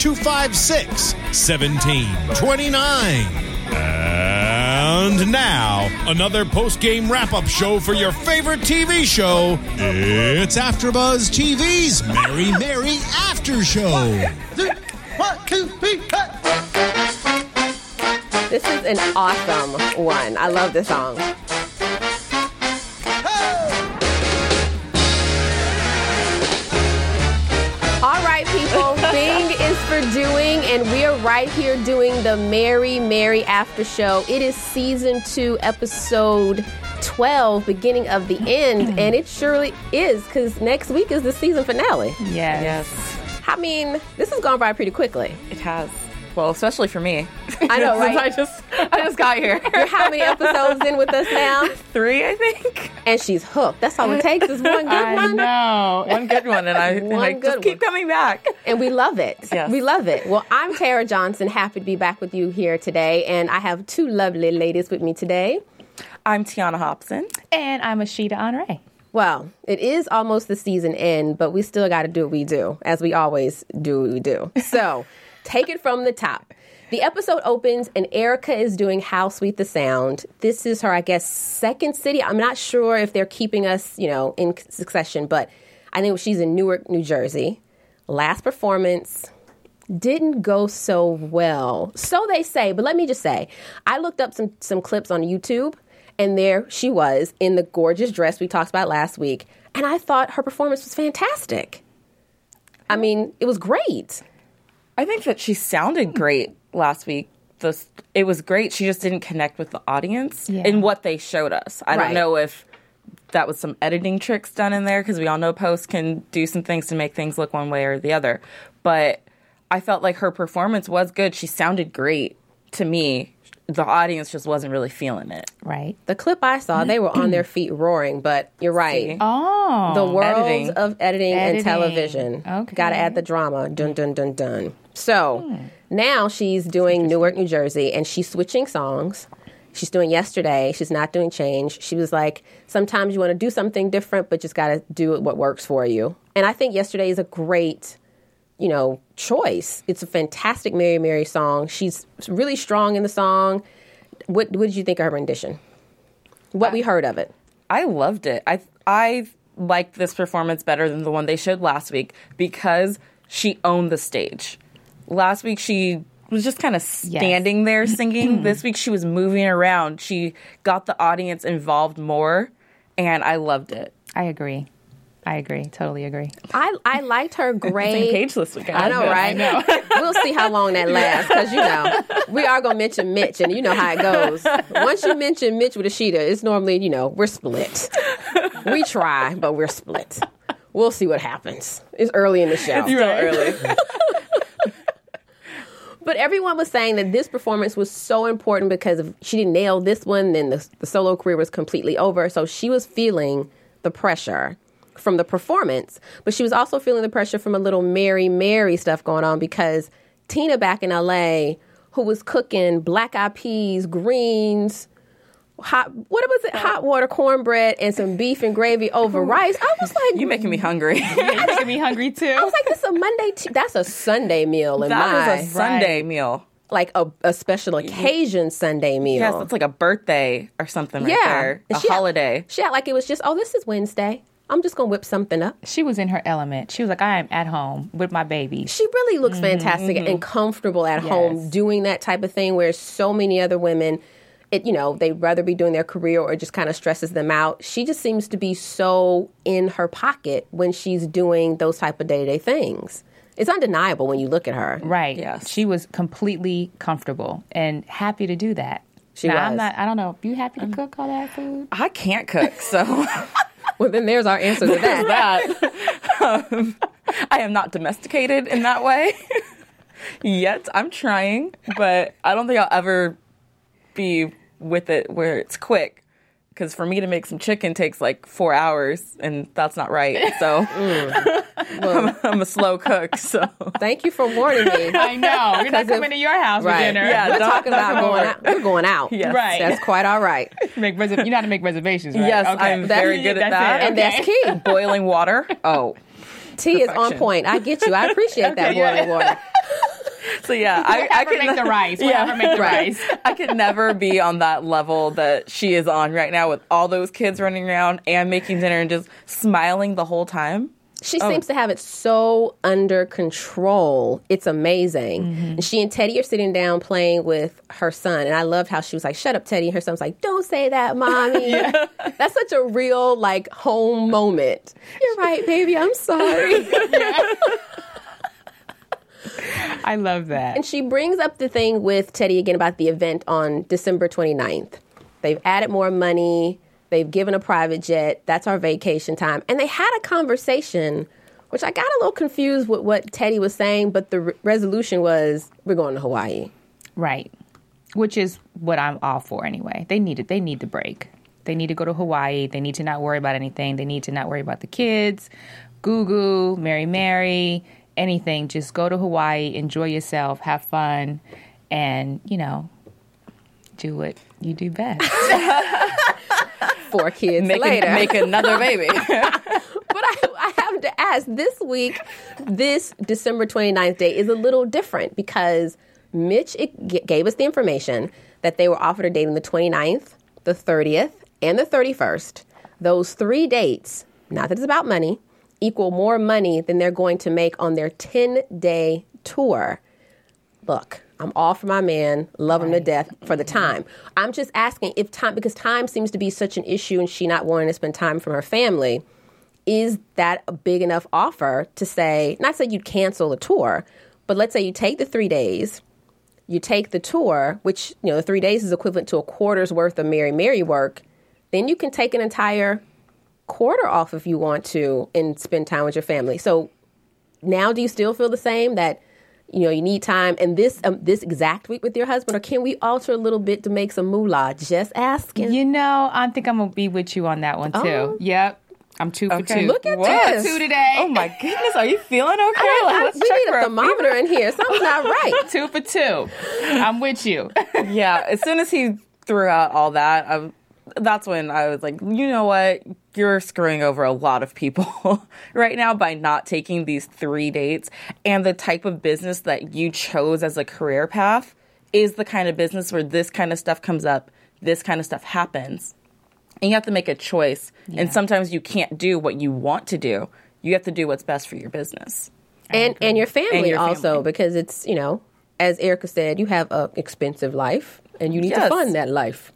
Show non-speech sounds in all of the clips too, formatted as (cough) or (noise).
256 1729. And now, another post game wrap up show for your favorite TV show. It's AfterBuzz TV's Mary Mary After Show. This is an awesome one. I love this song. For doing, and we are right here doing the Mary Mary After Show. It is season two, episode 12, beginning of the end, and it surely is because next week is the season finale. Yes. I mean, this has gone by pretty quickly. It has. Well, especially for me. I (laughs) know, Since right? I just I just got here. (laughs) You're how many episodes in with us now? (laughs) Three, I think. And she's hooked. That's all it takes is one good I one. know. One good one, and I, and One I good just keep one. coming back. And we love it. Yes. We love it. Well, I'm Tara Johnson. Happy to be back with you here today. And I have two lovely ladies with me today. I'm Tiana Hobson. And I'm Ashita Honore. Well, it is almost the season end, but we still got to do what we do, as we always do what we do. So take it from the top. The episode opens, and Erica is doing How Sweet the Sound. This is her, I guess, second city. I'm not sure if they're keeping us, you know, in succession, but I think she's in Newark, New Jersey. Last performance didn't go so well. So they say, but let me just say, I looked up some some clips on YouTube and there she was in the gorgeous dress we talked about last week, and I thought her performance was fantastic. I mean, it was great. I think that she sounded hmm. great last week. The, it was great. She just didn't connect with the audience Yeah. in what they showed us. I Right. don't know if that was some editing tricks done in there because we all know posts can do some things to make things look one way or the other. But I felt like her performance was good. She sounded great to me. The audience just wasn't really feeling it. Right. The clip I saw, they were on their (clears throat) feet roaring, but you're right. See? Oh. the world editing. of editing, and television. Okay. Got to add the drama. Dun dun dun dun. So hmm. now she's doing Newark, New Jersey, and she's switching songs. She's doing yesterday. She's not doing change. She was like, sometimes you want to do something different, but just got to do what works for you. And I think yesterday is a great, you know, choice. It's a fantastic Mary Mary song. She's really strong in the song. What, what did you think of her rendition? What we heard of it? I loved it. I I liked this performance better than the one they showed last week because she owned the stage. Last week she was just kind of standing there (clears throat) singing. this week she was moving around. She got the audience involved more and I loved it. I agree. I agree. Totally agree. I, I liked her (laughs) Same great. page this week. I know, right? (laughs) we'll see how long that lasts because you know we are gonna mention Mitch, and you know how it goes. Once you mention Mitch with Ashita, it's normally you know we're split. We try, but we're split. We'll see what happens. It's early in the show. It's real early. (laughs) But everyone was saying that this performance was so important because if she didn't nail this one, then the, the solo career was completely over. So she was feeling the pressure from the performance, but she was also feeling the pressure from a little Mary Mary stuff going on because Tina back in LA, who was cooking black eyed peas, greens, hot what was it, hot water cornbread, and some beef and gravy over rice. I was like, you're making me hungry. (laughs) You're making me hungry too. I was like, this is a Monday. T- that's a Sunday meal in that my was a Sunday meal. like a, a special occasion Sunday meal. Yes, it's like a birthday or something right there. A she act- holiday. she act like it was just, oh, this is Wednesday. I'm just gonna whip something up. she was in her element. She was like, I am at home with my baby. She really looks mm-hmm. fantastic and mm-hmm. comfortable at home doing that type of thing where so many other women it, you know, they'd rather be doing their career or it just kind of stresses them out. She just seems to be so in her pocket when she's doing those type of day to day things. It's undeniable when you look at her. Right. Yes. She was completely comfortable and happy to do that. She now, was. I'm not. I don't know. You happy to cook all that food? I can't cook, so (laughs) Well, then there's our answer to that. that um, I am not domesticated in that way (laughs) yet. I'm trying, but I don't think I'll ever be with it where it's quick. Because for me to make some chicken takes like four hours, and that's not right. So (laughs) (laughs) I'm, I'm a slow cook. So Thank you for warning me. (laughs) I know. You're not Because if- coming to your house Right. for dinner. Yeah, We're talking about going out. We're going out. Yes. Right. That's quite all right. Make reser- you know how to make reservations, right? Yes, Okay. I'm very good at that. it. And that's key. boiling water. Oh, Tea is on point. I get you. I appreciate that Okay, yeah. water. So yeah, I, I Whatever can make the rice. Whatever make the rice. (laughs) I could never be on that level that she is on right now with all those kids running around and making dinner and just smiling the whole time. She oh. seems to have it so under control. It's amazing. Mm-hmm. And she and Teddy are sitting down playing with her son. And I loved how she was like, shut up, Teddy. And her son's like, don't say that, mommy. (laughs) That's such a real, like, home moment. You're right, baby. I'm sorry. (laughs) I love that. And she brings up the thing with Teddy again about the event on December 29th. They've added more money. They've given a private jet. That's our vacation time. And they had a conversation, which I got a little confused with what Teddy was saying, but the re- resolution was we're going to Hawaii. Right. Which is what I'm all for anyway. They need it. They need the break. They need to go to Hawaii. They need to not worry about anything. They need to not worry about the kids, Goo Goo, Mary Mary, anything. Just go to Hawaii, enjoy yourself, have fun, and, you know, do what you do best. (laughs) Four kids Make, later. make another baby. (laughs) but I, I have to ask this week, this December 29th day is a little different because Mitch it, g- gave us the information that they were offered a date on the 29th, the 30th, and the 31st. Those three dates, not that it's about money, equal more money than they're going to make on their 10 day tour. Look, I'm all for my man, love him to death for the time. I'm just asking if time, because time seems to be such an issue and she not wanting to spend time from her family, is that a big enough offer to say, not say you'd cancel the tour, but let's say you take the three days, you take the tour, which, you know, the three days is equivalent to a quarter's worth of Mary Mary work, then you can take an entire quarter off if you want to and spend time with your family. So now do you still feel the same that you know you need time and this um, this exact week with your husband or can we alter a little bit to make some moolah just asking you know, I think I'm to be with you on that one, too. Oh. Yep. I'm two for Okay, two. look at Two this. two today. oh my goodness, are you feeling okay? I- I- let's we check need a a thermometer in here something's not (laughs) right Two for two. I'm with you. (laughs) yeah, as soon as he threw out all that, I, that's when I was like, you know what? You're screwing over a lot of people (laughs) right now by not taking these three dates. And the type of business that you chose as a career path is the kind of business where this kind of stuff comes up, this kind of stuff happens. And you have to make a choice. And sometimes you can't do what you want to do. You have to do what's best for your business. and and your family And your also family. because it's you know as Erica said you have a expensive life and you need to fund that life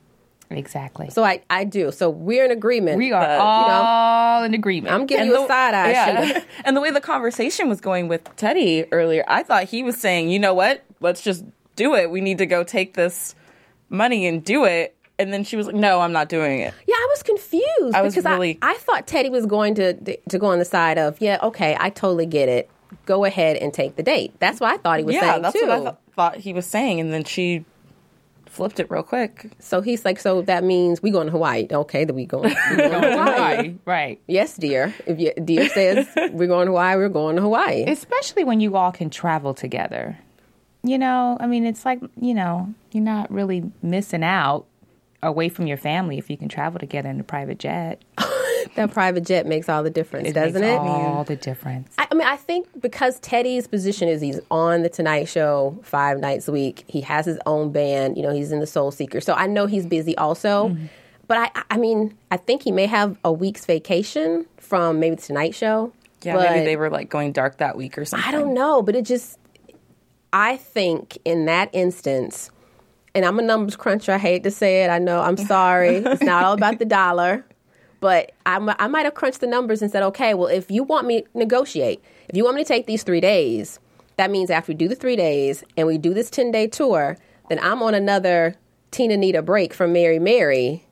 Exactly. so I I do so we're in agreement we are but, you know, all in agreement. I'm giving And you the- a side eye yeah. (laughs) And the way the conversation was going with Teddy earlier, I thought he was saying, you know what? Let's just do it. We need to go take this money and do it. And then she was like, no, I'm not doing it. Yeah, I was confused I was because really- I, I thought Teddy was going to to go on the side of yeah, okay, I totally get it. Go ahead and take the date. That's what I thought he was yeah, saying that's too. what I th- thought he was saying. And then she flipped it real quick. So he's like, so that means we going to Hawaii? Okay, that we going, we going to (laughs) Hawaii. Right. Yes, dear. If you, dear says we're going to Hawaii, we're going to Hawaii. Especially when you all can travel together. You know, I mean, it's like, you know, you're not really missing out away from your family if you can travel together in a private jet. (laughs) (laughs) that private jet makes all the difference, doesn't makes it? All the difference. I, I mean, I think because Teddy's position is he's on the Tonight Show five nights a week. He has his own band. You know, he's in the Soul Seeker. So I know he's busy also. Mm-hmm. But I, I mean, I think he may have a week's vacation from maybe the Tonight Show. Yeah, but maybe they were like going dark that week or something. I don't know, but it just. I think in that instance, and I'm a numbers cruncher. I hate to say it. I know. I'm sorry. it's not all about the dollar. But I, I might have crunched the numbers and said, okay, well, if you want me to negotiate, if you want me to take these three days, that means after we do the three days and we do this 10 day tour, then I'm on another Tina Nita break from Mary Mary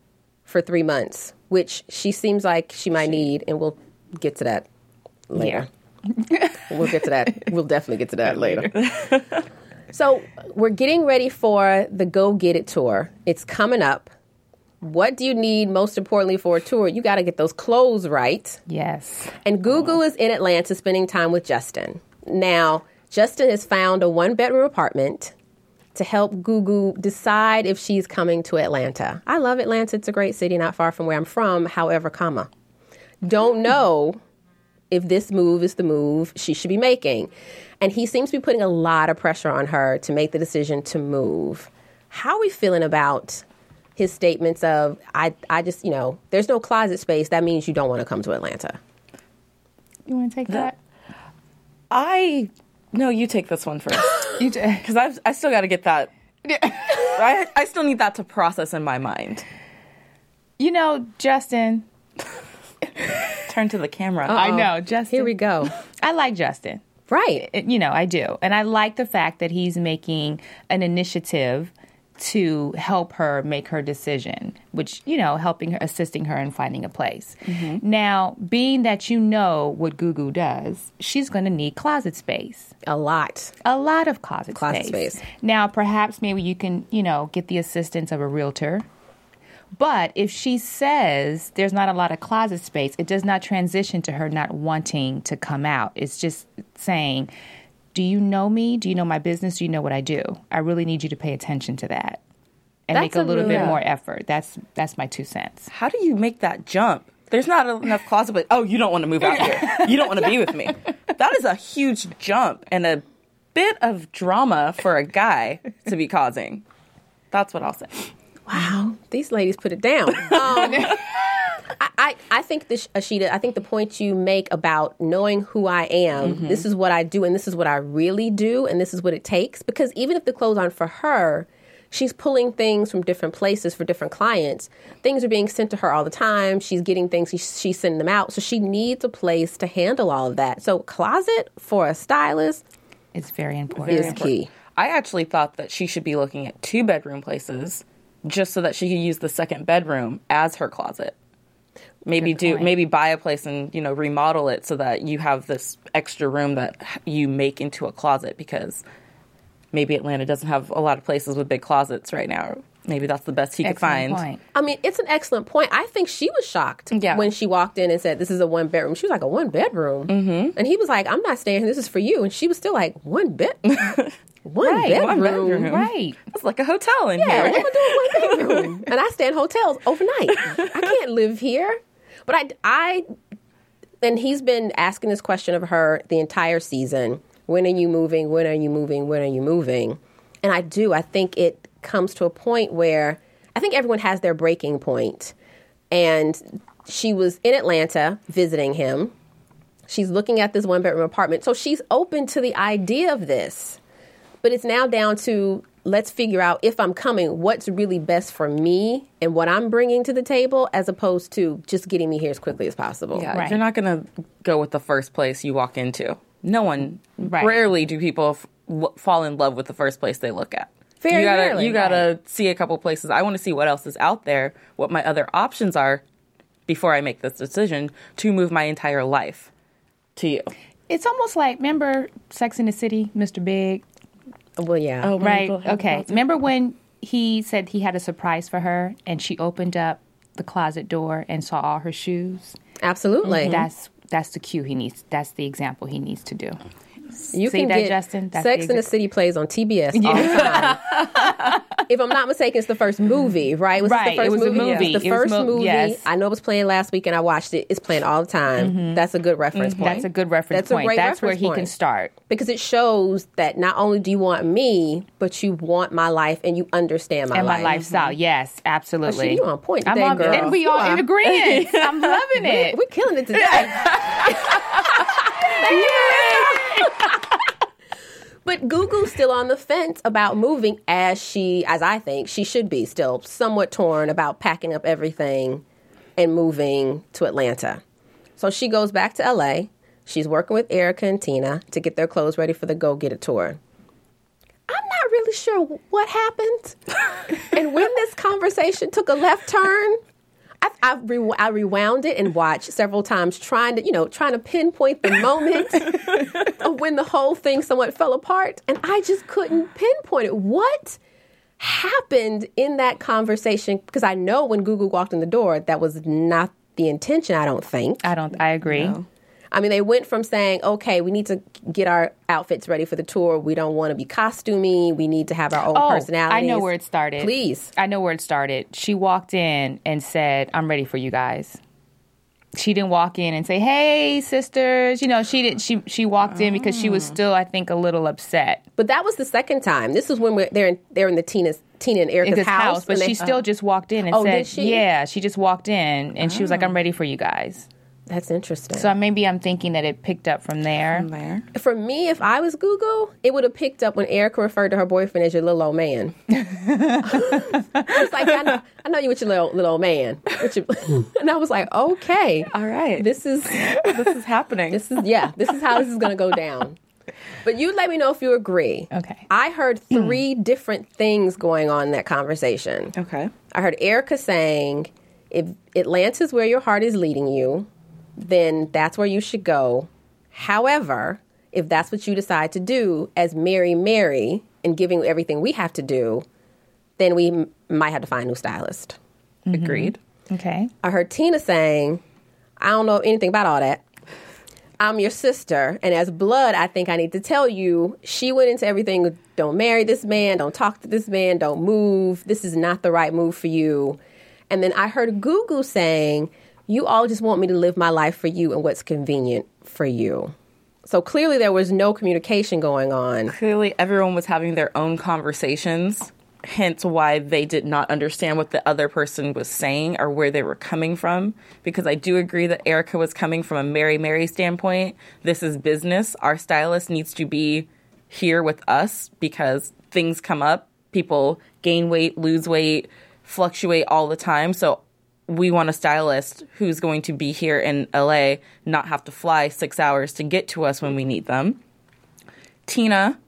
for three months, which she seems like she might need, and we'll get to that later. (laughs) we'll get to that. We'll definitely get to that later. so we're getting ready for the Go Get It tour. It's coming up. What do you need most importantly for a tour? You got to get those clothes right. Yes. And Gugu is in Atlanta spending time with Justin. Now, Justin has found a one bedroom apartment to help Gugu decide if she's coming to Atlanta. I love Atlanta. It's a great city, not far from where I'm from. However, comma, don't know if this move is the move she should be making. And he seems to be putting a lot of pressure on her to make the decision to move. How are we feeling about his statements of, I, I just, you know, there's no closet space. That means you don't want to come to Atlanta. You want to take that? I no, you take this one first (laughs) You t- because I I still got to get that. (laughs) I I still need that to process in my mind. you know, Justin. (laughs) Turn to the camera. I know, Justin. Here we go. I like Justin. Right. You know, I do. And I like the fact that he's making an initiative to help her make her decision, which, you know, helping her, assisting her in finding a place. Mm-hmm. Now, being that you know what Gugu does, she's going to need closet space. A lot. A lot of closet, Closet space. space. Now, perhaps maybe you can, you know, get the assistance of a realtor. But if she says there's not a lot of closet space, it does not transition to her not wanting to come out. It's just saying, Do you know me? Do you know my business? Do you know what I do? I really need you to pay attention to that and That's make a a little really- bit more effort. That's that's my two cents. How do you make that jump? There's not enough closet, but oh, you don't want to move out here. (laughs) You don't want to be with me. That is a huge jump and a bit of drama for a guy to be causing. That's what I'll say. Wow. These ladies put it down. (laughs) Um, I, I, I think this, Ashita, I think the point you make about knowing who I am, mm-hmm. this is what I do, and this is what I really do, and this is what it takes. Because even if the clothes aren't for her, she's pulling things from different places for different clients. Things are being sent to her all the time. She's getting things, she's, she's sending them out. So she needs a place to handle all of that. So, closet for a stylist It's very important. is key. I actually thought that she should be looking at two bedroom places just so that she could use the second bedroom as her closet. Maybe Good do point. maybe buy a place and you know remodel it so that you have this extra room that you make into a closet because maybe Atlanta doesn't have a lot of places with big closets right now. Maybe that's the best he could find. point. I mean, it's an excellent point. I think she was shocked Yeah. when she walked in and said, "This is a one bedroom." She was like, "A one bedroom," mm-hmm. and he was like, "I'm not staying here. This is for you." And she was still like, "One bed, (laughs) one Right, bedroom." one bedroom. Right. It's like a hotel in Yeah, here. what am I doing in one bedroom? and I stay in hotels overnight. (laughs) I can't live here. But I, I, and he's been asking this question of her the entire season. When are you moving? When are you moving? When are you moving? And I do. I think it comes to a point where I think everyone has their breaking point. And she was in Atlanta visiting him. She's looking at this one bedroom apartment. So she's open to the idea of this. But it's now down to let's figure out if I'm coming, what's really best for me and what I'm bringing to the table, as opposed to just getting me here as quickly as possible. Yeah, Right. you're not going to go with the first place you walk into. No one. Right. Rarely do people f- l- fall in love with the first place they look at. Very you gotta, rarely, You gotta see a couple places. I want to see what else is out there, what my other options are, before I make this decision to move my entire life to you. It's almost like remember Sex in the City, Mr. Big? Well, yeah. Oh, Right. Okay. Remember when he said he had a surprise for her and she opened up the closet door and saw all her shoes? Absolutely. That's that's the cue he needs. That's the example he needs to do. You See can that, get Justin? That's Sex the in the City plays on TBS (laughs) all the time. (laughs) if I'm not mistaken, it's the first movie, right? Was Right, This the first it was a movie? movie. It's the It first mo- movie. yes. I know it was playing last week, and I watched it. It's playing all the time. Mm-hmm. That's a good reference mm-hmm. point. That's a good reference That's a point. great That's where he can start. because it shows that not only do you want me, but you want my life and you understand my life. And life. my lifestyle. Mm-hmm. Yes, absolutely. Oh, you on point I'm today, on, girl. And we You are are. in agreement. I'm (laughs) loving it. We're killing it today. But Gugu's still on the fence about moving, as she, as I think she should be, still somewhat torn about packing up everything and moving to Atlanta. So she goes back to LA. She's working with Erica and Tina to get their clothes ready for the Go Get It tour. I'm not really sure what happened and when this conversation took a left turn. I, I, re- I rewound it and watched several times, trying to, you know, trying to pinpoint the moment (laughs) of when the whole thing somewhat fell apart, and I just couldn't pinpoint it. What happened in that conversation? Because I know when Gugu walked in the door, that was not the intention. I don't think. I don't. I agree. I mean, they went from saying, okay, we need to get our outfits ready for the tour. We don't want to be costumey. We need to have our own Oh, personalities. I know where it started. Please. I know where it started. She walked in and said, "I'm ready for you guys." She didn't walk in and say, "Hey, sisters." You know, she didn't. She she walked in because she was mm. still, I think, a little upset But that was the second time. This is when we're, they're in, they're in the Tina's, Tina and Erica's his house, but they- she still uh-huh. just walked in and Oh, said, did she? "Yeah." She just walked in and she was like, "I'm mm. ready for you guys." That's interesting. So maybe I'm thinking that it picked up from there. From there. For me, if I was Gugu, it would have picked up when Erica referred to her boyfriend as your little old man. (laughs) it's like I know, I know you with your little little old man, your- (laughs) and I was like, okay, All right. this is this is happening. this is yeah, this is how this is going to go down. But you let me know if you agree. Okay. I heard three different things going on in that conversation. okay. I heard Erica saying, if Atlanta's where your heart is leading you, then that's where you should go. However, if that's what you decide to do as Mary Mary and giving everything we have to do, then we m- might have to find a new stylist. Mm-hmm. Agreed. Okay. I heard Tina saying, I don't know anything about all that. I'm your sister, and as blood, I think I need to tell you, she went into everything don't marry this man, don't talk to this man, don't move. This is not the right move for you. And then I heard Gugu saying, You all just want me to live my life for you and what's convenient for you. So clearly, there was no communication going on. Clearly, everyone was having their own conversations, hence why they did not understand what the other person was saying or where they were coming from. Because I do agree that Erica was coming from a Mary Mary standpoint. This is business. Our stylist needs to be here with us because things come up. People gain weight, lose weight, fluctuate all the time. So we want a stylist who's going to be here in LA, not have to fly six hours to get to us when we need them. Tina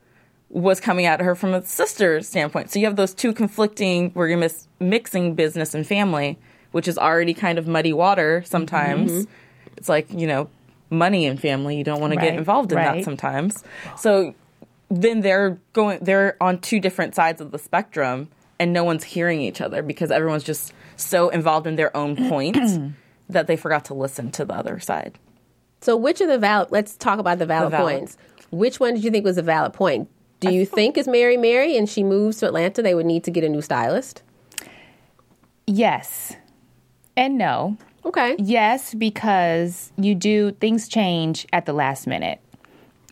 was coming at her from a sister standpoint. So you have those two conflicting, where you're mis- mixing business and family, which is already kind of muddy water sometimes. Mm-hmm. It's like, you know, money and family. You don't want to get involved in that sometimes. So then they're going, they're on two different sides of the spectrum and no one's hearing each other because everyone's just so involved in their own points (clears throat) that they forgot to listen to the other side. So, which of the valid? Let's talk about the valid, valid. points. Which one did you think was a valid point? Do you think as Mary Mary and she moves to Atlanta, they would need to get a new stylist? Yes. And no. Okay. Yes, because you do things change at the last minute.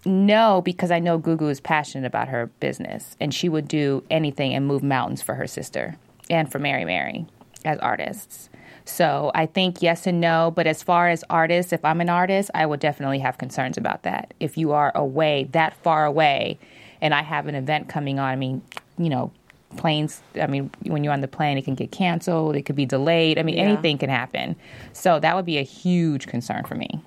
No, because I know Gugu is passionate about her business and she would do anything and move mountains for her sister and for Mary Mary as artists. So I think yes and no, but as far as artists, if I'm an artist, I would definitely have concerns about that. If you are away, that far away, and I have an event coming on, I mean, you know, planes, I mean, when you're on the plane, it can get canceled, it could be delayed. I mean, anything can happen. So that would be a huge concern for me.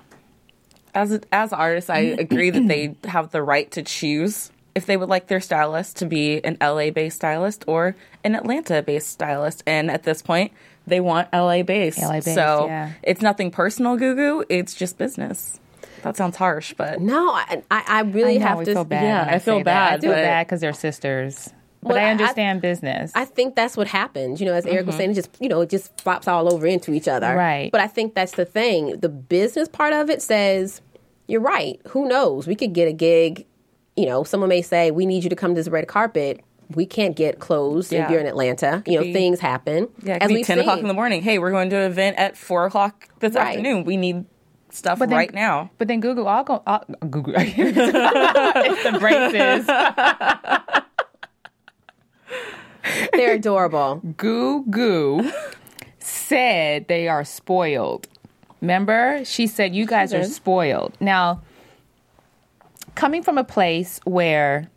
as as artists, I (clears throat) agree that they have the right to choose if they would like their stylist to be an LA based stylist or an Atlanta based stylist. And at this point, they want LA based. LA-based, so yeah. it's nothing personal, Gugu. It's just business. That sounds harsh, but No, I, I, I really I know, have to. feel bad. yeah, when I feel bad. that. I bad, feel bad because they're sisters. But Well, I I- understand business. I think that's what happens. You know, as Eric was mm-hmm. saying, it just you know, it just flops all over into each other. Right. But I think that's the thing. The business part of it says, you're right. Who knows? We could get a gig. You know, someone may say, we need you to come to this red carpet. We can't get closed if you're in Atlanta. You know, be- things happen. yeah, it as could be we've 10 o'clock in the morning. Hey, we're going to an event at 4 o'clock this Right. afternoon. We need stuff But then- right now. But then Gugu, I'll go. I'll, Gugu, it's (laughs) the braces. (laughs) They're adorable. Goo Goo said they are spoiled. Remember, she said you guys are spoiled. Now, coming from a place where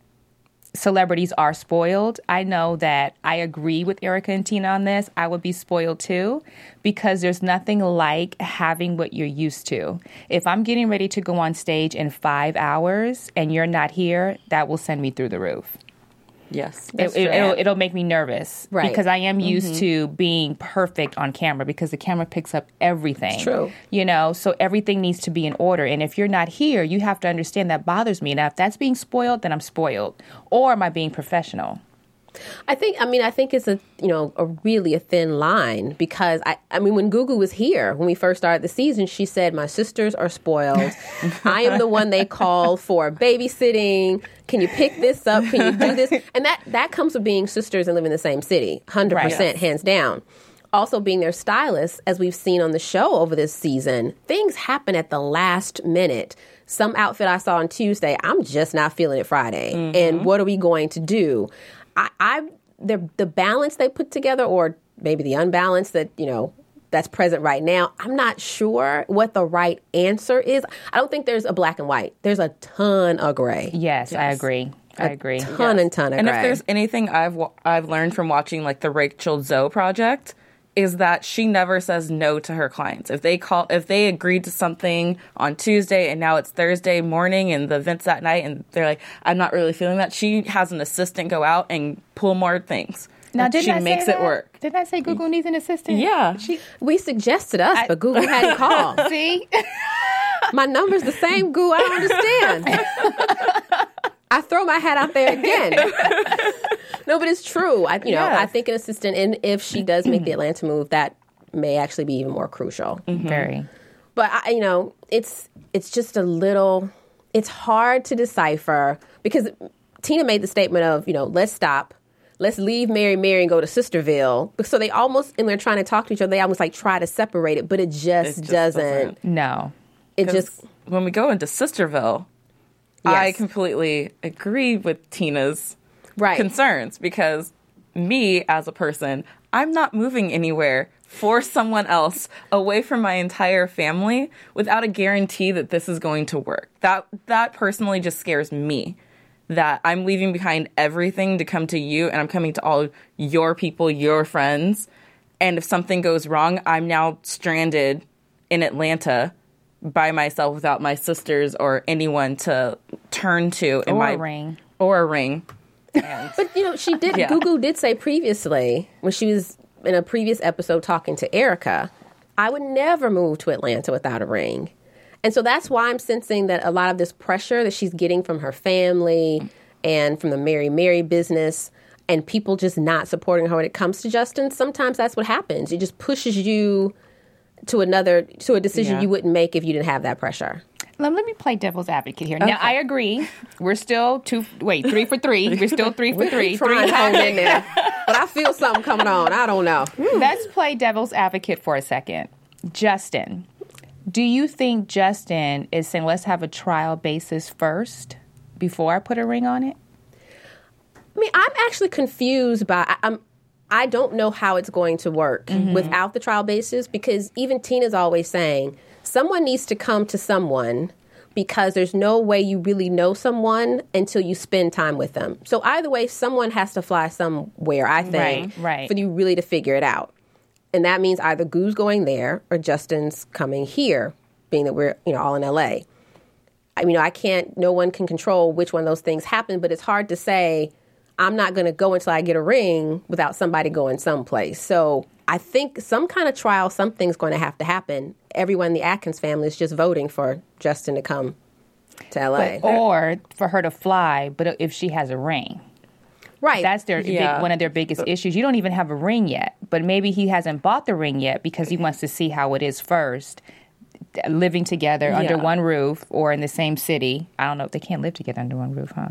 celebrities are spoiled. I know that I agree with Erica and Tina on this. I would be spoiled too because there's nothing like having what you're used to. If I'm getting ready to go on stage in five hours and you're not here, that will send me through the roof. Yes. It, it, will it'll make me nervous Right. because I am used to being perfect on camera because the camera picks up everything. true. You know, so everything needs to be in order. And if you're not here, you have to understand that bothers me. Now, if that's being spoiled, then I'm spoiled. Or am I being professional? I think. I mean, I think it's a you know a really a thin line because I. I mean, when Gugu was here when we first started the season, she said, "My sisters are spoiled. I am the one they call for babysitting. Can you pick this up? Can you do this?" And that that comes with being sisters and living in the same city, hundred percent, hands down. Also, being their stylist, as we've seen on the show over this season, things happen at the last minute. Some outfit I saw on Tuesday, I'm just not feeling it Friday. And mm-hmm. what are we going to do? I, I the the balance they put together, or maybe the unbalance that you know that's present right now. I'm not sure what the right answer is. I don't think there's a black and white. There's a ton of gray. Yes, I agree. I agree. Ton and ton of and gray. And if there's anything I've I've learned from watching like the Rachel Zoe project is that she never says no to her clients. If they call if they agreed to something on Tuesday and now it's Thursday morning and the event's that night and they're like I'm not really feeling that, she has an assistant go out and pull more things. Now, didn't she I say makes that? it work. Didn't I say Gugu needs an assistant? Yeah. She, we suggested us, but Gugu hadn't (laughs) called. see? (laughs) My number's the same, Goo. I don't understand. (laughs) I throw my hat out there again. No, but it's true. I, you know, Yeah. I think an assistant, and if she does make the mm-hmm. Atlanta move, that may actually be even more crucial. Mm-hmm. Very. But I, you know, it's it's just a little. It's hard to decipher because Tina made the statement of, you know, let's stop. Let's leave Mary Mary and go to Sisterville. So they almost, and they're trying to talk to each other. They almost like try to separate it, but it just, just doesn't. doesn't. No. it just when we go into Sisterville, I completely agree with Tina's Right. concerns because me as a person, I'm not moving anywhere for someone else away from my entire family without a guarantee that this is going to work. That that personally just scares me. That I'm leaving behind everything to come to you and I'm coming to all your people, your friends. And if something goes wrong, I'm now stranded in Atlanta by myself without my sisters or anyone to turn to in Or my a ring. or a ring. And But you know, she (laughs) did. Yeah. Gugu did say previously when she was in a previous episode talking to Erica, I would never move to Atlanta without a ring, and so that's why I'm sensing that a lot of this pressure that she's getting from her family and from the Mary Mary business. And people just not supporting her when it comes to Justin. Sometimes that's what happens. It just pushes you to another to a decision Yeah. you wouldn't make if you didn't have that pressure. Let, let me play devil's advocate here. Now, I agree. We're still two, wait, three for three. We're still three for three. Three to hold in there, but I feel something coming on. I don't know. (laughs) Let's play devil's advocate for a second. Justin, do you think Justin is saying let's have a trial basis first before I put a ring on it? I mean, I'm actually confused by I, I'm I don't know how it's going to work mm-hmm. without the trial basis because even Tina's always saying someone needs to come to someone because there's no way you really know someone until you spend time with them. So either way, someone has to fly somewhere. I think Right, right. for you really to figure it out, and that means either Goo's going there or Justin's coming here, being that we're you know all in LA. I mean, I can't, no one can control which one of those things happen, but it's hard to say, I'm not going to go until I get a ring without somebody going someplace. So I think some kind of trial, something's going to have to happen. Everyone in the Atkins family is just voting for Justin to come to LA. Or for her to fly, but if she has a ring. right. That's their Yeah. big, one of their biggest issues. You don't even have a ring yet, but maybe he hasn't bought the ring yet because he wants to see how it is first. Living together under one roof or in the same city. I don't know if they can't live together under one roof, huh?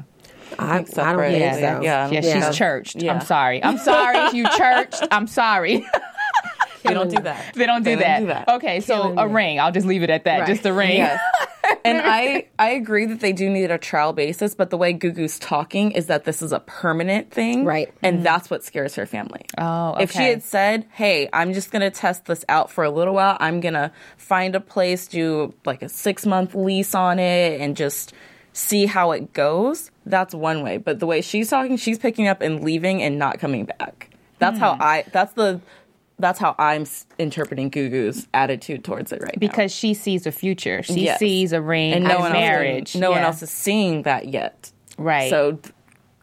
I, I don't separate. think Yeah, so. Yeah. Yeah, Yeah. she's churched. Yeah. I'm sorry. I'm sorry. you churched. I'm sorry. (laughs) they don't do that. they don't do, They that. don't do that. Okay, so a ring. I'll just leave it at that. Right. Just a ring. Yes. (laughs) and I I agree that they do need a trial basis, but the way Gugu's talking is that this is a permanent thing, Right. And mm-hmm. that's what scares her family. Oh, If she had said, "Hey, I'm just gonna test this out for a little while. I'm gonna find a place, do like a six month lease on it, and just see how it goes, that's one way. But the way she's talking, she's picking up and leaving and not coming back. That's how hmm. I. That's the. That's how I'm s- interpreting Gugu's attitude towards it right now. because she sees a future. She Yes. sees a ring and no and one marriage. else, no one else is seeing that yet. Right. So th-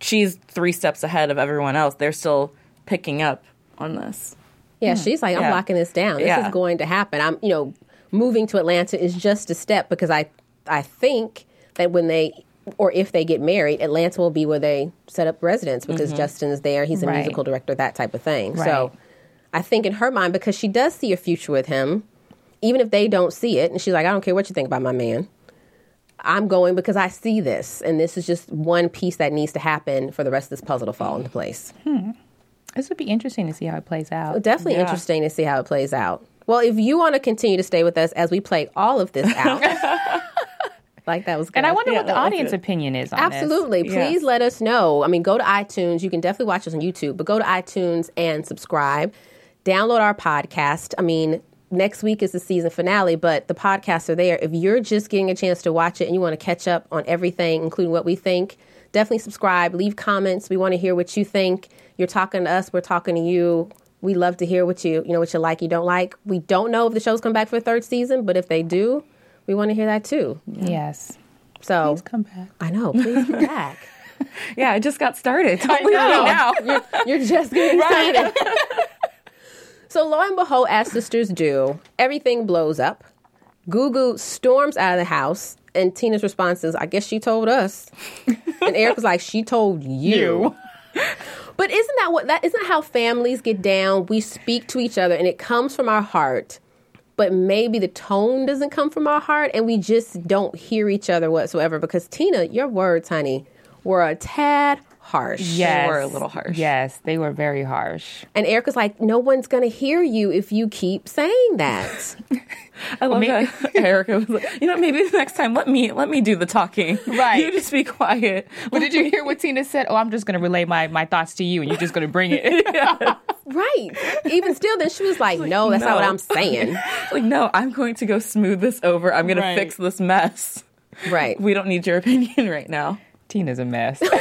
she's three steps ahead of everyone else. They're still picking up on this. Yeah, hmm. she's like, I'm Yeah. locking this down. This Yeah. is going to happen. I'm, you know, moving to Atlanta is just a step because I, I think that when they or if they get married, Atlanta will be where they set up residence because mm-hmm. Justin is there. He's a Right. musical director, that type of thing. Right. So, I think in her mind, because she does see a future with him, even if they don't see it, and she's like, I don't care what you think about my man. I'm going because I see this, and this is just one piece that needs to happen for the rest of this puzzle to fall into place. Hmm. This would be interesting to see how it plays out. Definitely Yeah. interesting to see how it plays out. Well, if you want to continue to stay with us as we play all of this (laughs) out, like that was good. And I wonder Yeah, what the audience good. opinion is on this. Absolutely. Please Yes. let us know. I mean, go to iTunes. You can definitely watch us on YouTube, but go to iTunes and subscribe. Download our podcast. I mean, next week is the season finale, but the podcasts are there. If you're just getting a chance to watch it and you want to catch up on everything, including what we think, definitely subscribe. Leave comments. We want to hear what you think. You're talking to us. We're talking to you. We love to hear what you, you know, what you like, you don't like. We don't know if the shows come back for a third season, but if they do, we want to hear that too. Yes. So Please come back. I know. Please come back. (laughs) Yeah, I just got started. Don't leave me know. now. You're just getting started. (laughs) so lo and behold, as sisters do, everything blows up. Gugu storms out of the house, and Tina's response is, "I guess she told us." (laughs) and Eric was like, "She told you." But isn't that what that isn't how families get down? We speak to each other, and it comes from our heart. But maybe the tone doesn't come from our heart, and we just don't hear each other whatsoever. Because Tina, your words, honey, were a tad harsh. Yes. They were a little harsh. Yes, they were very harsh. And Erica's like, no one's going to hear you if you keep saying that. (laughs) I love that (laughs) Erica was like, you know, maybe the next time let me let me do the talking. (laughs) Right. You just be quiet. But did you hear what Tina said? Oh, I'm just going to relay my, my thoughts to you, and you're just going to bring it. right. Even still, then she was like, no, that's not what. I'm saying. Like, no, I'm going to go smooth this over. I'm going Right. to fix this mess. Right. We don't need your opinion right now. Tina's a mess. (laughs)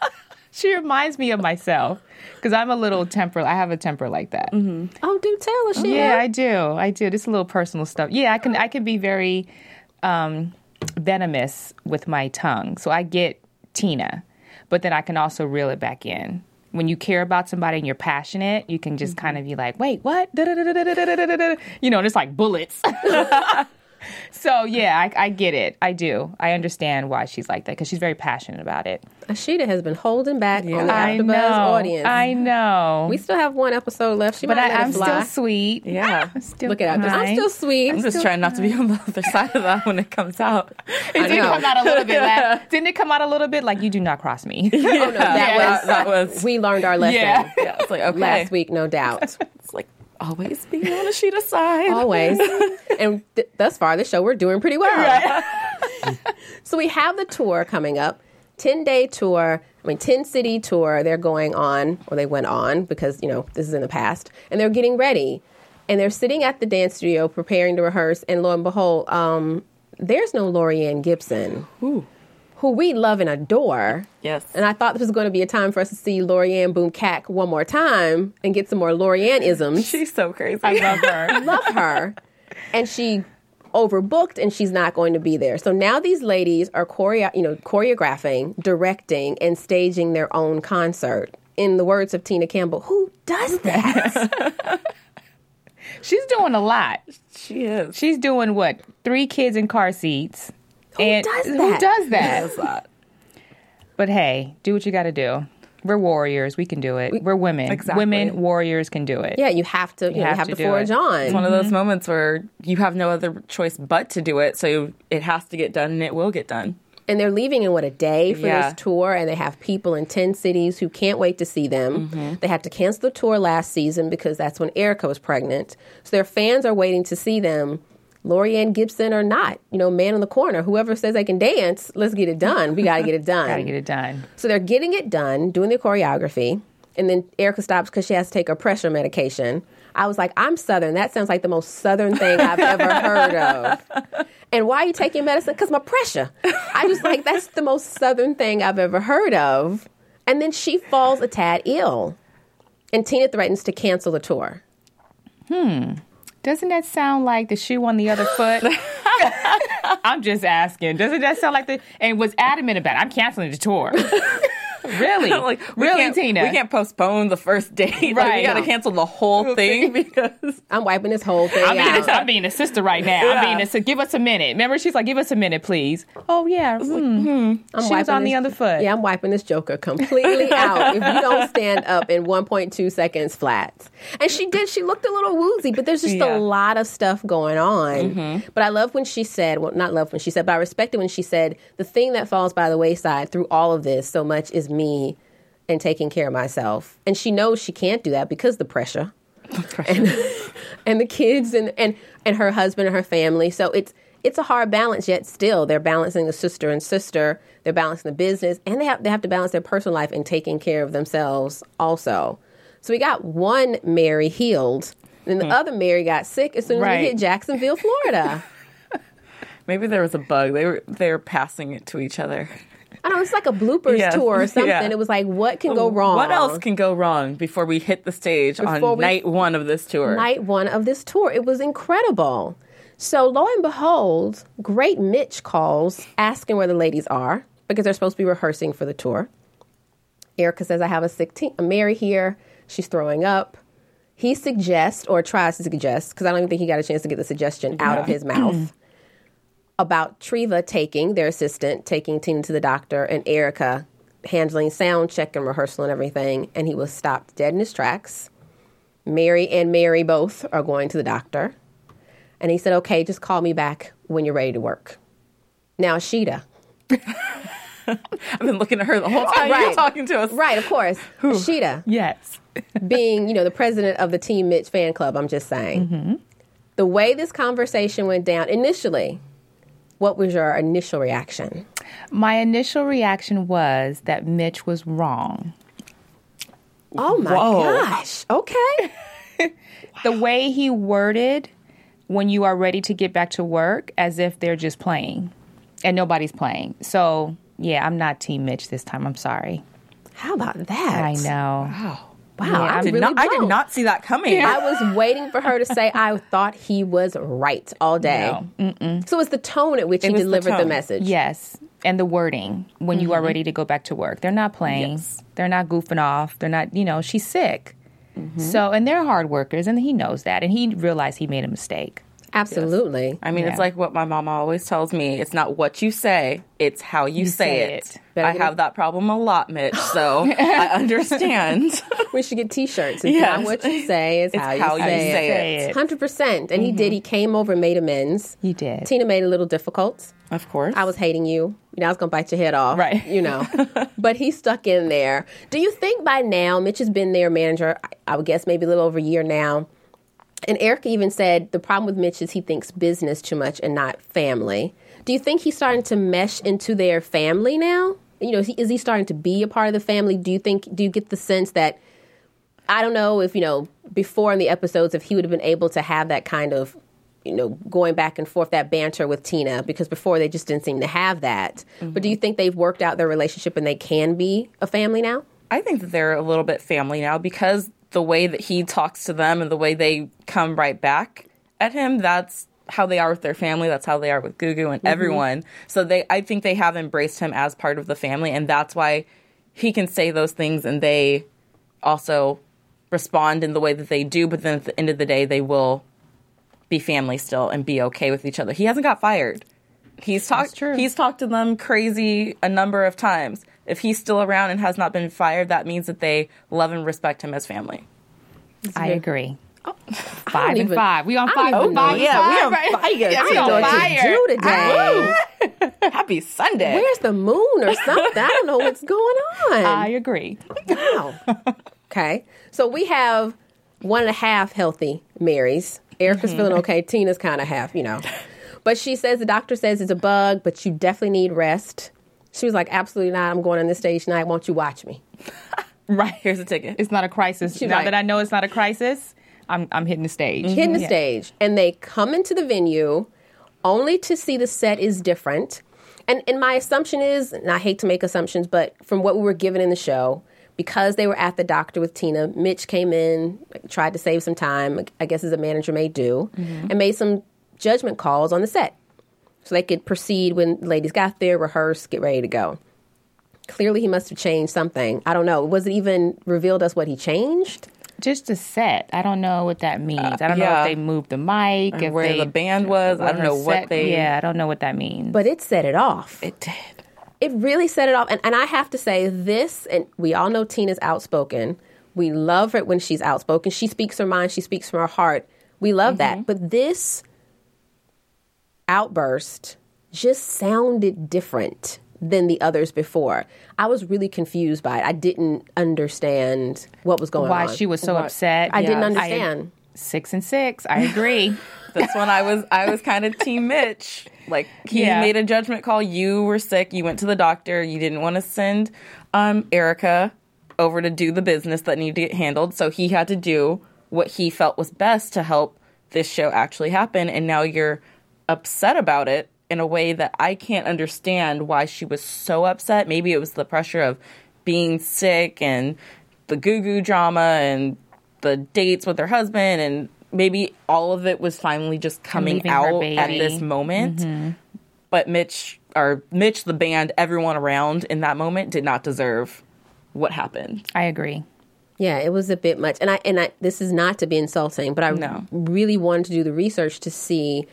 (laughs) she reminds me of myself because I'm a little temper. I have a temper like that. Mm-hmm. Oh, do tell us. Yeah, I do. I do. It's a little personal stuff. Yeah, I can. I can be very um, venomous with my tongue, so I get Tina, but then I can also reel it back in. When you care about somebody and you're passionate, you can just mm-hmm. kind of be like, "Wait, what?" (laughs) You know, it's like bullets so yeah, I, I get it. I do. I understand why she's like that because she's very passionate about it. Ashita has been holding back on the I AfterBuzz know. audience. I know. we still have one episode left. She but might I, let I'm us still sweet. Yeah. Ah, still Look at that. I'm kind. still sweet. I'm just trying not to be on the other side of that when it comes out. It did know. come out a little bit. Last, (laughs) didn't it come out a little bit like you do not cross me? (laughs) Oh, no, that, Yeah, was, that was we learned our lesson Yeah. yeah, it's like okay. last week, no doubt. (laughs) It's like always be on Ashita's side. Always. (laughs) and th- thus far, the show, we're doing pretty well. (laughs) so we have the tour coming up 10 day tour. I mean, 10 city tour. They're going on, or they went on because, you know, this is in the past. And they're getting ready. And they're sitting at the dance studio preparing to rehearse. And lo and behold, um, there's no Laurieann Gibson, who we love and adore. Yes. And I thought this was going to be a time for us to see Laurieann Boom Cack one more time and get some more Laurieann isms (laughs) She's so crazy. I love her. I (laughs) love her. And she overbooked and she's not going to be there. So now these ladies are choreo- you know, choreographing, directing, and staging their own concert. In the words of Tina Campbell, who does that? (laughs) She's doing a lot. she is. She's doing what? Three kids in car seats. Who does Who that? does that? Does that. But hey, do what you got to do. We're warriors. We can do it. We're women. Exactly. Women warriors can do it. yeah, you have to. You, know, you have have to to forge it. on. It's one of those moments where you have no other choice but to do it, so it has to get done and it will get done. and they're leaving in what a day for Yeah. this tour and they have people in 10 cities who can't wait to see them Mm-hmm. they had to cancel the tour last season because that's when erica was pregnant so their fans are waiting to see them Laurieann Gibson or not, you know, man in the corner, whoever says they can dance, let's get it done. We got to get it done. Gotta get it done. So they're getting it done, doing the choreography, and then Erica stops because she has to take her pressure medication. I was like, I'm Southern. That sounds like the most Southern thing I've ever (laughs) heard of. And why are you taking medicine? Because my pressure. I just like, that's the most southern thing I've ever heard of. And then she falls a tad ill. And Tina threatens to cancel the tour. Hmm. Doesn't that sound like the shoe on the other foot? (laughs) I'm just asking. Doesn't that sound like the and was adamant about it? I'm canceling the tour. (laughs) (laughs) really? (laughs) like we really, can't, Tina? We can't postpone the first date. (laughs) Like, we got to cancel the whole thing because I'm wiping this whole thing I'm being, out. a, I'm being a sister right now. I'm Yeah. being a si- give us a minute. Remember, she's like, give us a minute, please. Oh yeah. hmm. I'm She was wiping on the this- other foot. Yeah, I'm wiping this joker completely out if you don't stand up in 1.2 seconds flat. And she did. She looked a little woozy, but there's just Yeah. a lot of stuff going on. But I love when she said, well, not love when she said, but I respected when she said, the thing that falls by the wayside through all of this so much is me and taking care of myself. And she knows she can't do that because the pressure. And, (laughs) and the kids and, and, and her husband and her family. So it's it's a hard balance yet still they're balancing the sister and sister, they're balancing the business, and they have they have to balance their personal life and taking care of themselves also. So we got one Mary healed, and the hmm. other Mary got sick as soon as Right. we hit Jacksonville, Florida. (laughs) maybe there was a bug. They were they were passing it to each other. I know it's like a bloopers Yes. tour or (laughs) something. Yeah. It was like, what can go wrong? What else can go wrong before we hit the stage Before on we- night one of this tour? night one of this tour. It was incredible. So lo and behold, great Mitch calls asking where the ladies are because they're supposed to be rehearsing for the tour. Erica says, I have a sick teen, a Mary here. She's throwing up. He suggests or tries to suggest, because I don't even think he got a chance to get the suggestion out of his mouth, (clears throat) about Treva taking, their assistant, taking Tina to the doctor and Erica handling sound check and rehearsal and everything. And he was stopped dead in his tracks. Mary and Mary both are going to the doctor. And he said, okay, just call me back when you're ready to work. Now, Sheeta. (laughs) I've been looking at her the whole time you're talking to us. Right, of course. (laughs) Sheeta, Yes. (laughs) being, you know, the president of the Team Mitch fan club, I'm just saying. Mm-hmm. The way this conversation went down initially, what was your initial reaction? My initial reaction was that Mitch was wrong. Oh my Whoa. gosh. Okay. (laughs) The way he worded when you are ready to get back to work as if they're just playing and nobody's playing. So, yeah, I'm not Team Mitch this time. I'm sorry. How about that? I know. Wow. Wow. Yeah, I Did really not, I did not see that coming. I was waiting for her to say I thought he was right all day. No. So it's the tone at which he was the delivered the, message. Yes. And the wording when you are mm-hmm. ready to go back to work. They're not playing. Yes. They're not goofing off. They're not, you know, she's sick. Mm-hmm. So, and they're hard workers, and he knows that. And he realized he made a mistake. Absolutely. I mean, Yeah. it's like what my mama always tells me. It's not what you say, it's how you, say, say it. it. I have it- that problem a lot, Mitch, so (laughs) I understand. (laughs) We should get T-shirts. It's Yes. not what you say; it's, It's how you how you say, say it. it. Hundred percent. And he did. Mm-hmm. He came over and made amends. He did. Tina made it a little difficult. of course. I was hating you. You know, I was gonna bite your head off. Right. You know. (laughs) but he stuck in there. Do you think by now Mitch has been their manager? I would guess maybe a little over a year now. And Erica even said the problem with Mitch is he thinks business too much and not family. Do you think he's starting to mesh into their family now? You know, is he, is he starting to be a part of the family? Do you think? Do you get the sense that I don't know if you know before in the episodes if he would have been able to have that kind of you know going back and forth that banter with Tina because before they just didn't seem to have that. But do you mm-hmm. think they've worked out their relationship and they can be a family now? I think that they're a little bit family now because the way that he talks to them and the way they come right back at him, that's how they are with their family. That's how they are with Gugu and mm-hmm. everyone. So they, I think they have embraced him as part of the family, and that's why he can say those things and they also respond in the way that they do. But then at the end of the day, they will be family still and be okay with each other. He hasn't got fired. He's talked. He's talked to them crazy a number of times. If he's still around and has not been fired, that means that they love and respect him as family. I agree. Oh, I Five don't and even- five. We on I five. don't even know. five, Yeah, five, we on right? fire Yeah, we on What to fire. do today? (laughs) Happy Sunday. Where's the moon or something? I don't know what's going on. I agree. Wow. okay. So we have one and a half healthy Marys. Erica's mm-hmm. feeling okay. Tina's kind of half, you know. But she says the doctor says it's a bug, but you definitely need rest. She was like, absolutely not. I'm going on this stage tonight. Won't you watch me? (laughs) right. Here's a ticket. It's not a crisis. She's now right. that I know it's not a crisis, I'm I'm hitting the stage. Hitting the Yeah. stage. And they come into the venue. only to see the set is different. And and my assumption is, and I hate to make assumptions, but from what we were given in the show, because they were at the doctor with Tina, Mitch came in, tried to save some time, I guess as a manager may do, mm-hmm. and made some judgment calls on the set. So they could proceed when ladies got there, rehearse, get ready to go. Clearly he must have changed something. I don't know. Was it even revealed us what he changed? Just the set. I don't know what that means. I don't know if they moved the mic, And if where they, the band was. I don't her know what set- they. Yeah, I don't know what that means. But it set it off. It did. it really set it off. And, and I have to say, this, and we all know Tina's outspoken. We love her when she's outspoken. She speaks her mind, she speaks from her heart. We love that. Mm-hmm. But this outburst just sounded different than the others before. I was really confused by it. I didn't understand what was going why on. Why she was so upset. I didn't understand. six and six. I agree. (laughs) This one I was I was kind of team Mitch. Like he Yeah. made a judgment call. You were sick. You went to the doctor. You didn't want to send um, Erica over to do the business that needed to get handled. So he had to do what he felt was best to help this show actually happen. And now you're upset about it in a way that I can't understand why she was so upset. Maybe it was the pressure of being sick and the Gugu drama and the dates with her husband and maybe all of it was finally just coming out at this moment. Mm-hmm. But Mitch or Mitch the band, everyone around in that moment did not deserve what happened. I agree. Yeah, it was a bit much. And I and I this is not to be insulting, but I No. really wanted to do the research to see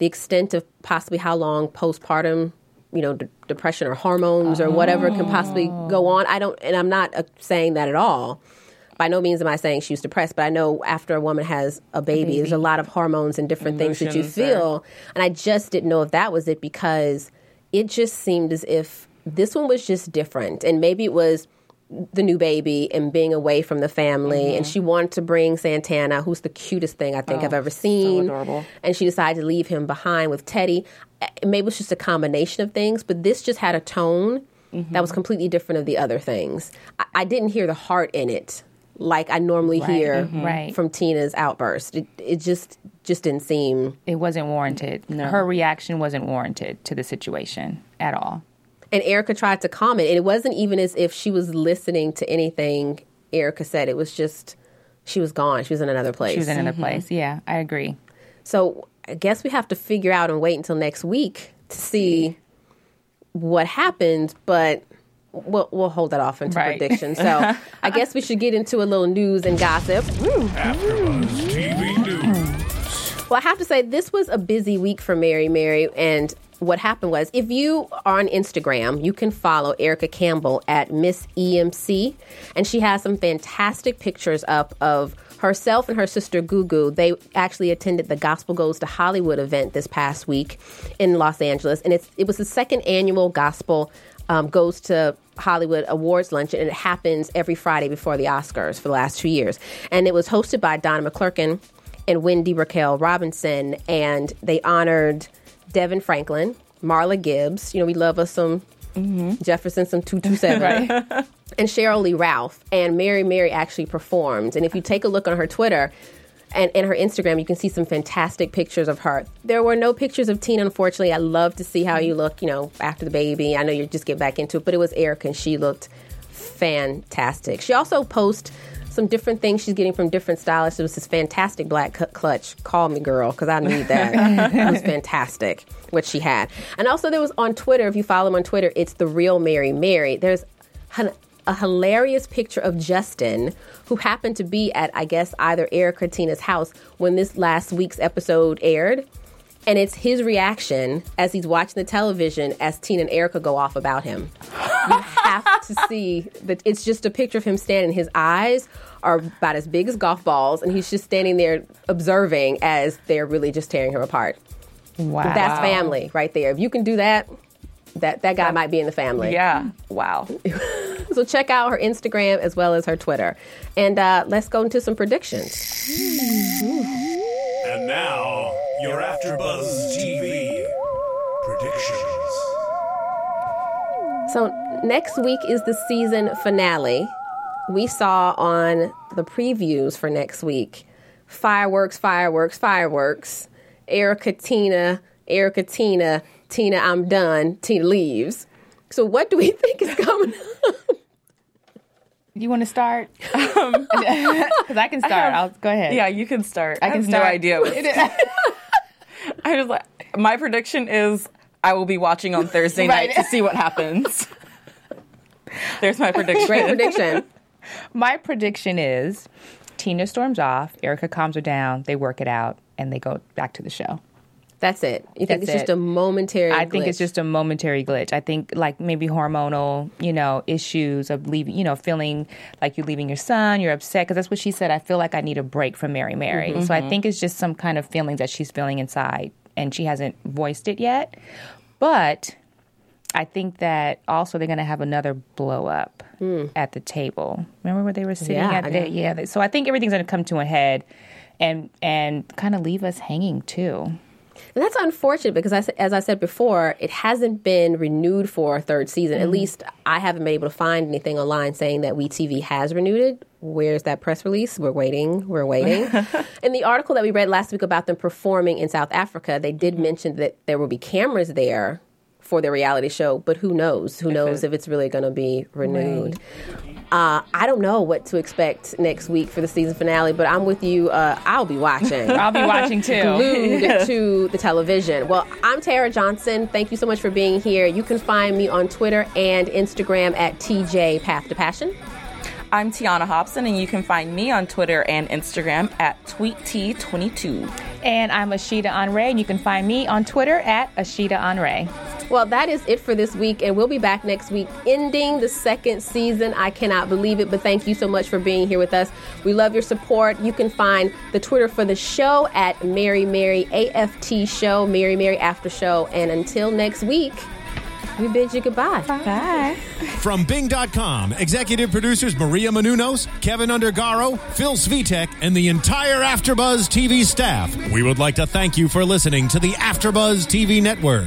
the extent of possibly how long postpartum, you know, d- depression or hormones or whatever can possibly go on. I don't and I'm not uh, saying that at all. By no means am I saying she was depressed, but I know after a woman has a baby, there's a lot of hormones and different things that you Emotions feel. And I just didn't know if that was it because it just seemed as if this one was just different. And maybe it was the new baby and being away from the family. And she wanted to bring Santana, who's the cutest thing I think I've ever seen. So adorable. And she decided to leave him behind with Teddy. Uh, Maybe it was just a combination of things, but this just had a tone that was completely different of the other things. I, I didn't hear the heart in it like I normally hear Right. from Tina's outburst. It, it just just didn't seem. It wasn't warranted. Her reaction wasn't warranted to the situation at all. And Erica tried to comment, and it wasn't even as if she was listening to anything Erica said. It was just she was gone. She was in another place. She was in another mm-hmm. place. Yeah, I agree. So I guess we have to figure out and wait until next week to see what happens, but we'll, we'll hold that off until Right. prediction. So (laughs) I guess we should get into a little news and gossip. AfterBuzz TV News. Well, I have to say, this was a busy week for Mary Mary. And what happened was, if you are on Instagram, you can follow Erica Campbell at Miss EMC. And she has some fantastic pictures up of herself and her sister Gugu. They actually attended the Gospel Goes to Hollywood event this past week in Los Angeles. And it's, it was the second annual Gospel um, Goes to Hollywood Awards luncheon, and it happens every Friday before the Oscars for the last two years. And it was hosted by Donnie McClurkin and Wendy Raquel Robinson, and they honored DeVon Franklin, Marla Gibbs. You know, we love us some mm-hmm. Jefferson, some 227, (laughs) and Sheryl Lee Ralph. And Mary Mary actually performed. And if you take a look on her Twitter, and in her Instagram, you can see some fantastic pictures of her. There were no pictures of Tina, unfortunately. I love to see how you look, you know, after the baby. I know you're just getting back into it, but it was Erica, and she looked fantastic. She also posts some different things she's getting from different stylists. It was this fantastic black cut clutch. Call me, girl, because I need that. it was (laughs) fantastic what she had. And also, there was on Twitter, if you follow him on Twitter, it's the real Mary Mary. There's hun- a hilarious picture of Justin, who happened to be at, I guess, either Eric or Tina's house when this last week's episode aired. And it's his reaction as he's watching the television as Tina and Erica go off about him. You have to (laughs) see that it's just a picture of him standing. His eyes are about as big as golf balls, and he's just standing there observing as they're really just tearing him apart. Wow. That's family right there. If you can do that, that, that guy might be in the family. Yeah. (laughs) Wow. So check out her Instagram as well as her Twitter. And uh, let's go into some predictions. And now, your AfterBuzz TV predictions. So next week is the season finale. We saw on the previews for next week fireworks, fireworks, fireworks. Erica, Tina, Erica, Tina, Tina, I'm done. Tina leaves. So what do we (laughs) think is coming up? You want to start? (laughs) Um, (laughs) because I can start. I'll go ahead. Yeah, you can start. I I, can have start. no idea. What (laughs) I was like, my prediction is I will be watching on Thursday Right. night to see what happens. (laughs) There's my prediction. Great prediction. (laughs) My prediction is Tina storms off, Erica calms her down, they work it out, and they go back to the show. That's it. You think That's it's just a momentary? I think it's just a momentary glitch. I think like maybe hormonal, you know, issues of leaving, you know, feeling like you're leaving your son, you're upset because that's what she said. I feel like I need a break from Mary Mary. Mm-hmm. So I mm-hmm. think it's just some kind of feelings that she's feeling inside, and she hasn't voiced it yet. But I think that also they're going to have another blow up hmm. at the table. Remember where they were sitting Yeah, at? The, yeah. they- So I think everything's going to come to a head, and and kind of leave us hanging too. And that's unfortunate because, I, as I said before, it hasn't been renewed for a third season. Mm-hmm. At least I haven't been able to find anything online saying that WeTV has renewed it. Where's that press release? We're waiting. We're waiting. (laughs) in the article that we read last week about them performing in South Africa, they did mention that there will be cameras there for their reality show, but who knows? Who knows if it's really going to be renewed? Uh, I don't know what to expect next week for the season finale, but I'm with you. Uh, I'll be watching (laughs) I'll be watching too. glued (laughs) to the television. Well, I'm Tara Johnson. Thank you so much for being here. You can find me on Twitter and Instagram at TJ Path to Passion. I'm Tiana Hobson, and you can find me on Twitter and Instagram at TweetT22. And I'm Ashita Anre, and you can find me on Twitter at Ashita Anre. Well, that is it for this week, and we'll be back next week, ending the second season. I cannot believe it, but thank you so much for being here with us. We love your support. You can find the Twitter for the show at Mary Mary AFT Show, Mary Mary After Show. And until next week, we bid you goodbye. Bye. From Bing.com, executive producers Maria Menounos, Keven Undergaro, Phil Svitek, and the entire Afterbuzz TV staff, we would like to thank you for listening to the Afterbuzz TV network.